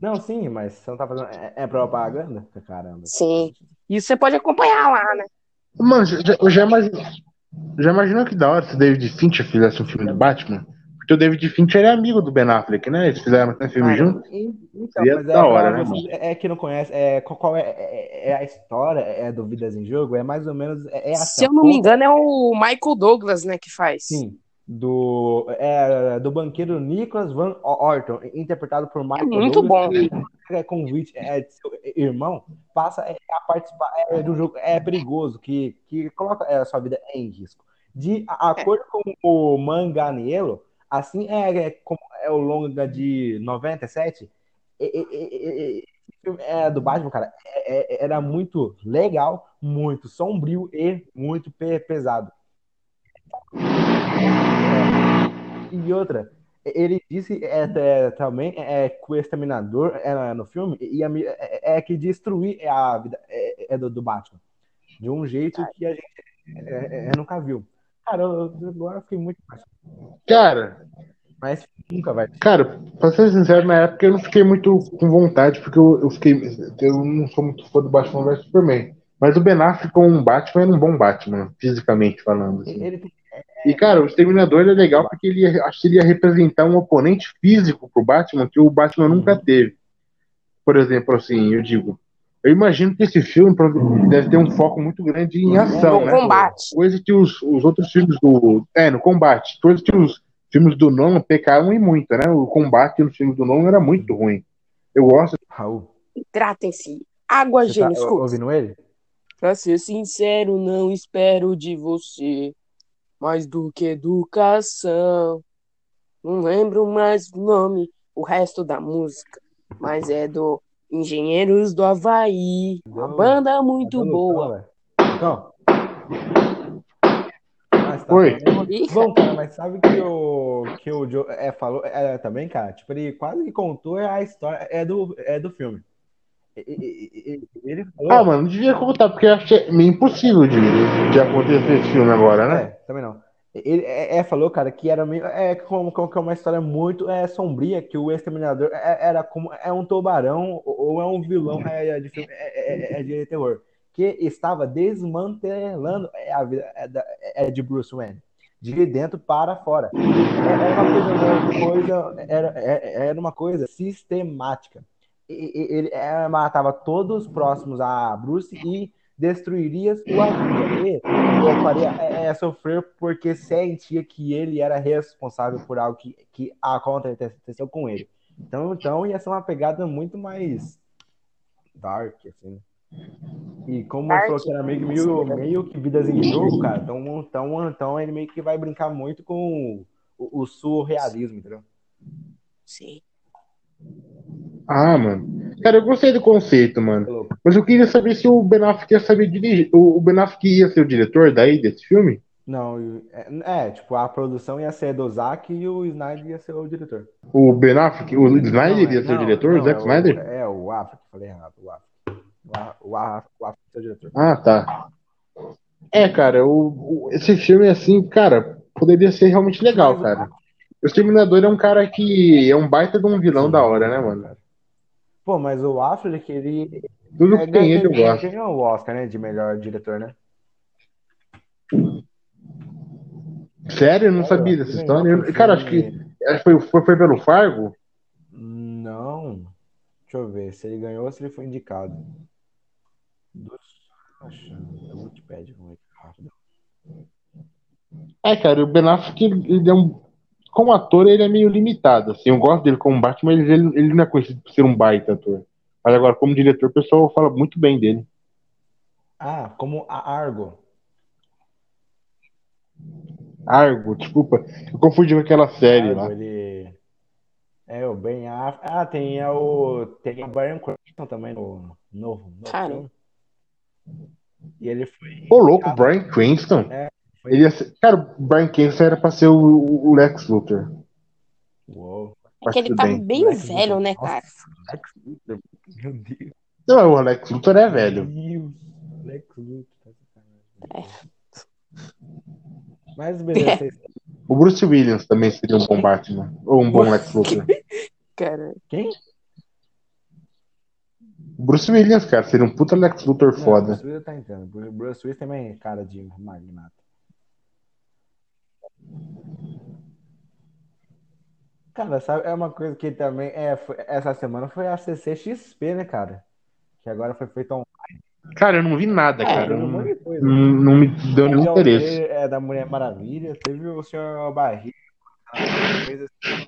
Não, sim, mas você não tá fazendo. É, é propaganda? Caramba. Sim. Isso você pode acompanhar lá, né? Mano, já, eu já, já imaginou que da hora se o David Fincher fizesse um filme do Batman? Porque o David Fincher é amigo do Ben Affleck, né? Eles fizeram até filme Ah, junto. Então, é da hora, pra né, você é que não conhece, é, qual, qual é, é, é a história é do Vidas em Jogo? É mais ou menos. É, é assim, Se eu não me engano, é o Michael Douglas, né, que faz. Sim, do, é, do banqueiro Nicholas Van Orton, interpretado por Michael muito Douglas, que é convite é, de seu irmão, passa é, a participar é, do jogo é perigoso, que, que coloca é, a sua vida em risco. De a- acordo com o Manganiello, assim é, é como é o longa de 97, e- é, do Batman, cara, é- é- era muito legal, muito sombrio e muito pe- pesado. E outra, ele disse é, é, também é, que o Exterminador é, no filme ia, é, é que destruir a vida é, é do, do Batman. De um jeito que a gente é, é, nunca viu. Cara, eu, agora fiquei muito mais. Cara, Mas nunca vai. cara, pra ser sincero, na época eu não fiquei muito com vontade, porque eu, eu fiquei. Eu não sou muito fã do Batman vs Superman. Mas o Ben Affleck com um Batman era um bom Batman, fisicamente falando. assim. Ele, E, cara, o Exterminador é legal porque ele ia- acho que ele ia representar um oponente físico pro Batman que o Batman nunca teve. Por exemplo, assim, eu digo. Eu imagino que esse filme deve ter um foco muito grande em ação, No né? combate. Coisa que os, os outros filmes do. É, no combate. Coisa que os filmes do Nolan pecaram e muito, né? O combate nos filmes do Nolan era muito ruim. Eu gosto. Raul, Hidratem-se. Água, você tá gênio, escuta. ouvindo ele? Pra ser sincero, não espero de você mais do que educação. Não lembro mais o nome, o resto da música, mas é do Engenheiros do Havaí. Uma banda muito Tá boa. Então. Mas tá Oi. Bom, cara, mas sabe que o que o Joe é, falou é, também, cara? Tipo, ele quase que contou a história é do, é do filme. Ele falou. Ah, mano, não devia contar, porque eu achei meio impossível de, de acontecer esse filme agora, né? É, também não. Ele é, é, falou, cara, que era meio. É como, que é uma história muito é, sombria, que o exterminador é- era como é um tubarão ou é um vilão é, é de filme é, é- é de terror. Que estava desmantelando a vida é, é de Bruce Wayne. De dentro para fora. Era uma coisa, coisa- era, é- era uma coisa sistemática. Ele é, matava todos próximos a Bruce e destruiria sua vida. E eu faria sofrer porque sentia que ele era responsável por algo que, que aconteceu com ele. Então, então ia ser uma pegada muito mais dark, assim. E como Dark, falou que era meio, meio, meio que vidas em jogo, cara, então, então, então ele meio que vai brincar muito com o, o surrealismo, entendeu? sim. Ah, mano. Cara, eu gostei do conceito, mano. Mas eu queria saber se o Ben Affleck ia saber dirigir. O, o Ben Affleck ia ser o diretor daí desse filme? Não, é, é, tipo, a produção ia ser do Zack e o Snyder ia ser o diretor. O Ben Affleck, o Snyder Não, ia é- ser o não, diretor, não, o Zack é Snyder? É, o Affleck, falei errado, o Affleck. O Affleck, o Affleck, o é o diretor. Ah, tá. É, cara, o, o- esse filme, assim, cara, poderia ser realmente legal, o- cara. O Exterminador é um cara que é um baita de um vilão da hora, né, mano? Pô, mas o Affleck, ele Tudo é, que tem ele eu gosto. ganhou o Oscar, né, de melhor diretor, né? Sério, eu não sabia Ele dessa história. Eu- cara, acho que acho que foi, foi, pelo Fargo? Não. Deixa eu ver se ele ganhou ou se ele foi indicado. Dos... Achando. Eu Wikipedia, vamos ver rápido. É, cara, o Ben Affleck, ele ele é um. Como ator, ele é meio limitado. Assim, eu gosto dele como Batman, mas ele, ele não é conhecido por ser um baita ator. Mas agora, como diretor, o pessoal fala muito bem dele. Ah, como a Argo. Argo, desculpa. Eu confundi com aquela série Argo, lá. ele. É, o Ben Affleck. Ah, tem o. Tem o Brian Cranston também no novo. No Cara. E ele foi. Ô, louco, Brian Cranston. É, Ele ia ser... Cara, o Brian Cranston era pra ser o, o- Lex Luthor. Uou. É que ele tá bem. bem Lex velho, Luthor. né, Nossa, cara? Lex Luthor. Meu Deus. Não, o Lex Luthor é velho. Deus. Lex Luthor. tá É. Mas beleza, vocês- O Bruce Williams também seria um bom Batman. Ou um bom Lex Luthor. *laughs* Cara, quem? O Bruce Williams, cara, seria um puta Lex Luthor Não, foda. Bruce Willis tá entendendo. Bru- Bruce Willis também é cara de magnata. Cara, sabe, é uma coisa que também é, foi- essa semana foi a CCXP, né, cara? Que agora foi feita um Cara, eu não vi nada, É, cara. um Não, monte de coisa. não, não me deu nenhum Teve interesse. É da Mulher Maravilha, teve o Senhor Barriga, coisa assim.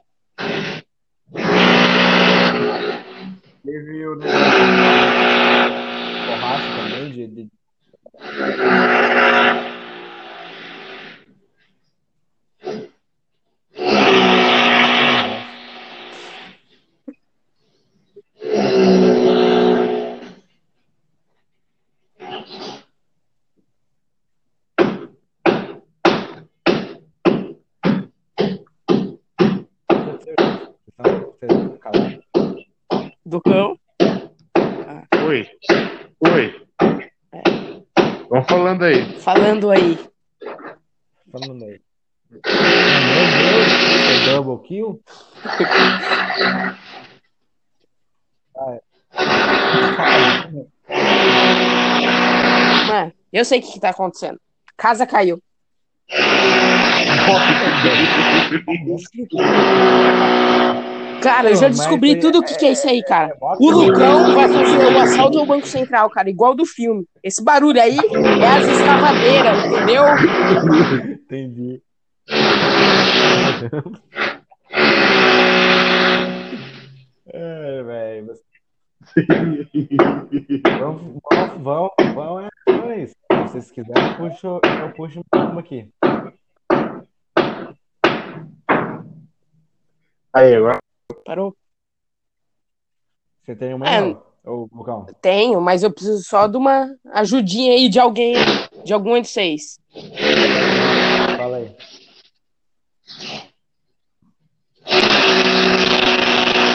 Teve o Borracha também, de, de... do cão. Oi. Oi. Vamos falando aí. Falando aí. Falando aí. Meu Deus, é double kill? Mano, eu sei o que, que tá acontecendo. Casa caiu. *laughs* *laughs* Cara, eu já descobri é- tudo o que, que é isso aí, cara. é O. Lucão vai fazer o assalto ao Banco Central, cara, igual do filme. Esse barulho aí é as escavadeiras, entendeu? Entendi. É, velho. vamos, vamos, vamos, é, é isso. Se vocês quiserem, eu puxo, eu puxo uma aqui. Aí, agora. Parou? Você tem uma É. Lucão? Tenho, mas eu preciso só de uma ajudinha aí de alguém, de algum de vocês. Fala aí.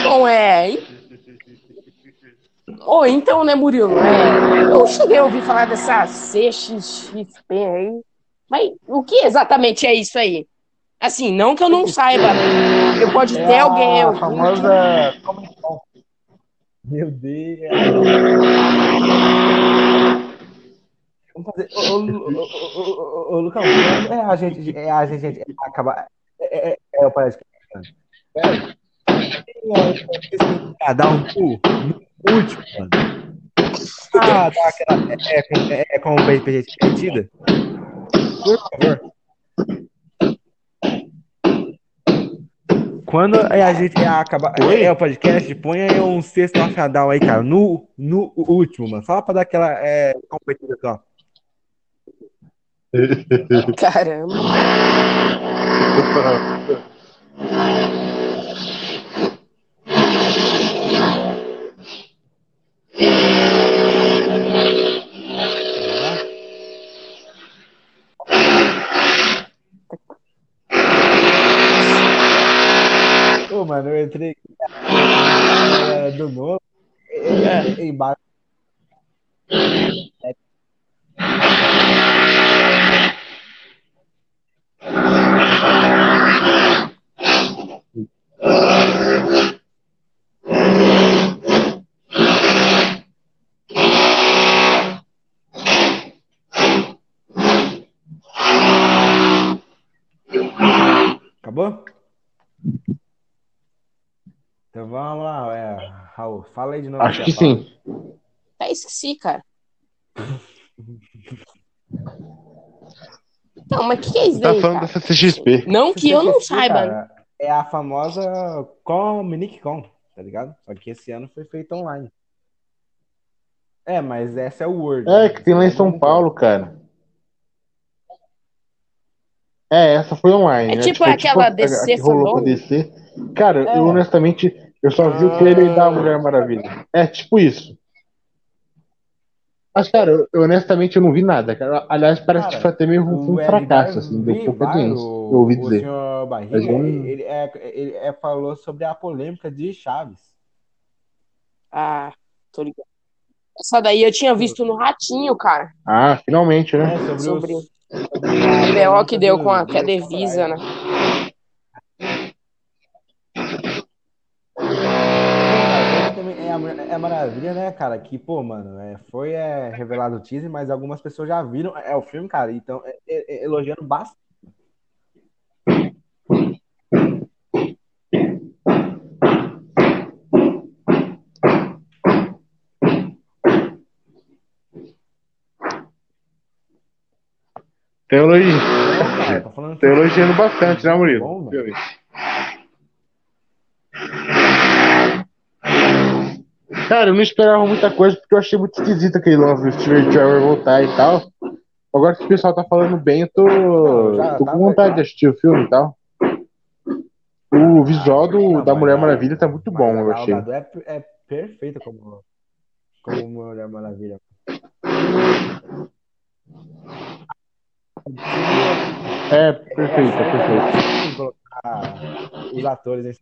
Bom, é. e- Ô, então, né, Murilo? É, eu cheguei a ouvir falar dessa CXXP aí. Mas o que exatamente é isso aí? Assim, não que eu não saiba. né? Eu pode ter É alguém. a famosa Comic Con. Meu Deus. Vamos fazer. Ô, ô, Lu- ô, ô, ô, ô, Lucão, é a gente, é a gente, gente acabar. É, é, é o parece que. Peraí. Ah, dá um cu no último, mano. Ah, dá aquela. É, é, com- é, é com o RPG repetida? Por favor. Quando a gente acabar Oi? é o podcast, põe aí um sexto Nostradamus aí, cara, no, no último, mano. Só pra dar aquela é, competida só. *laughs* Caramba. *laughs* mano, eu entrei é, do novo. É, é, embaixo. Acabou? Então vamos lá, é, Raul, fala aí de novo. Acho a que pauta. sim. É esqueci, cara. *laughs* Não, mas o que, que é isso Tá daí, falando cara? dessa CXP. Não que eu não CCXP, saiba. né? cara, É a famosa Comic Con, tá ligado? Só que esse ano foi feito online. É, mas essa é o Word. É, que tem lá em São Paulo, cara. É, essa foi online. É né? tipo Foi aquela a- a DC que rolou com a Fandom? DC. Cara, É. eu honestamente, eu só vi o trailer da Mulher Maravilha. É tipo isso. Mas, cara, eu, eu honestamente eu não vi nada, cara. Aliás, parece Cara, que foi até meio um, um O fracasso, assim, deu pouca audiência. o- Eu ouvi o dizer. senhor Barriga, eu ele, é, ele é- falou sobre a polêmica de Chaves. Ah, tô ligado. Essa daí eu tinha visto no Ratinho, cara. Ah, finalmente, né? né, sobre, Sobre os, O BO que deu com a que a Devisa, né? É, é maravilha, né, cara? Que, pô, mano, é, foi é, revelado o teaser, mas algumas pessoas já viram é, o filme, cara. Então, é, é, é, elogiando bastante. Falando tô elogiando bastante, né, Murilo? Bom, Cara, eu não esperava muita coisa porque eu achei muito esquisito aquele lance do Steve Trevor voltar e tal. Agora que o pessoal tá falando bem, eu tô, já tô tá com vontade de assistir o filme e tal. O visual do, da Mulher a- Maravilha tá muito bom, eu achei. É, é perfeita como, como Mulher Maravilha. É, perfeito, é perfeito. Tem que colocar os atores em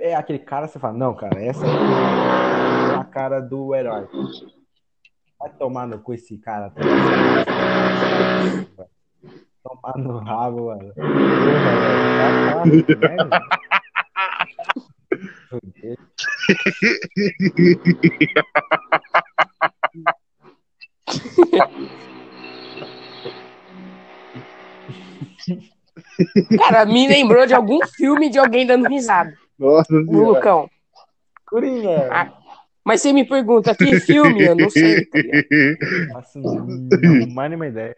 É aquele cara, você fala, não, cara, essa é a cara do herói. Vai tomar no cu esse cara. tá? Tomar no rabo, mano. *laughs* Cara, me lembrou de algum filme de alguém dando risada. Nossa O senhora. Lucão. Coringa. Ah, Mas você me pergunta, que filme? Eu não sei. tá ligado? Faço mais nenhuma ideia.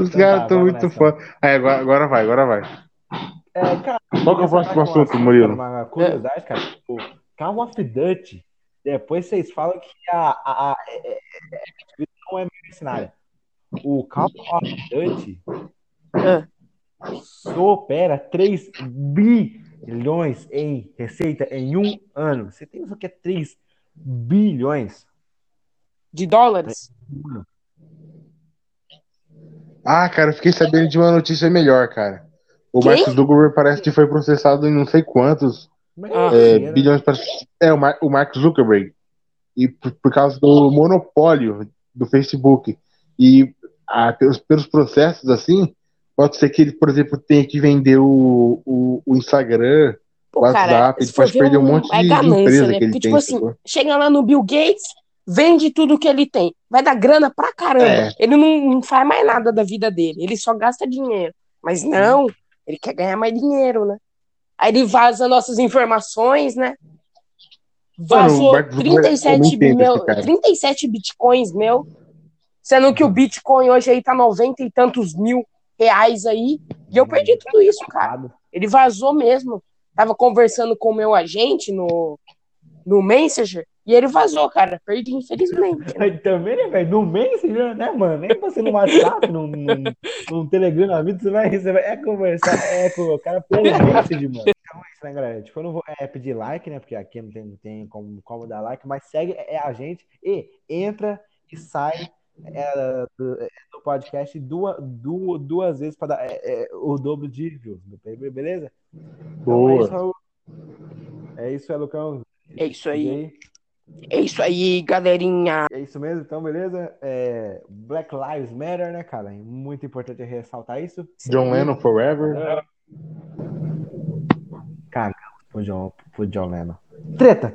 Os Então caras tá, estão vamos muito nessa. foda. Aí, agora, agora vai, agora vai. É, cara, Qual que é o próximo assunto, Murilo? Uma curiosidade, cara. O Call of Duty, depois vocês falam que a, a, a- é- é- é- não é mercenária. O Call of Duty supera 3 bilhões em receita em um ano. Você tem noção que é 3 bilhões? De dólares? Ah, cara, eu fiquei sabendo de uma notícia melhor, cara. O? Mark Zuckerberg parece que foi processado em não sei quantos Ah. é, bilhões. Pra... É, o, Mar- o Mark Zuckerberg. E por, por causa do monopólio do Facebook. E ah, pelos, pelos processos, assim, pode ser que ele, por exemplo, tenha que vender o, o, o Instagram, o Pô, WhatsApp, ele pode perder um um- monte é de, ganância, empresa né? que ele Porque, tem. tipo assim, chega lá no Bill Gates, vende tudo que ele tem. Vai dar grana pra caramba. É. Ele não, não faz mais nada da vida dele. Ele só gasta dinheiro. Mas não, ele quer ganhar mais dinheiro, né? Aí ele vaza nossas informações, né? Vazou eu 37, não entendo meu, esse cara. 37 bitcoins, meu. Sendo que o Bitcoin hoje aí tá 90 e tantos mil reais aí. E eu perdi tudo isso, cara. Ele vazou mesmo. Tava conversando com o meu agente no, no Messenger e ele vazou, cara. Perdi, infelizmente. *laughs* Também, né, velho? No Messenger, né, mano? Nem você no WhatsApp, no, no, no Telegram na vida, você vai, você vai é conversar é, com o cara pelo Messenger, mano. Então é isso, né, galera? Tipo, eu não vou é, pedir like, né? Porque aqui não tem, não tem como, como dar like, mas segue é, a gente e entra e sai é, do, é, do podcast duas, duas, duas vezes para dar é, é, o dobro de views, beleza? Então é Boa. isso, é isso, é Lucão. É isso E aí. É isso aí, galerinha. É isso mesmo, então, beleza? É, Black Lives Matter, né, cara? É muito importante ressaltar isso. John Lennon Forever. Cagamos pro John, pro John Lennon. Treta!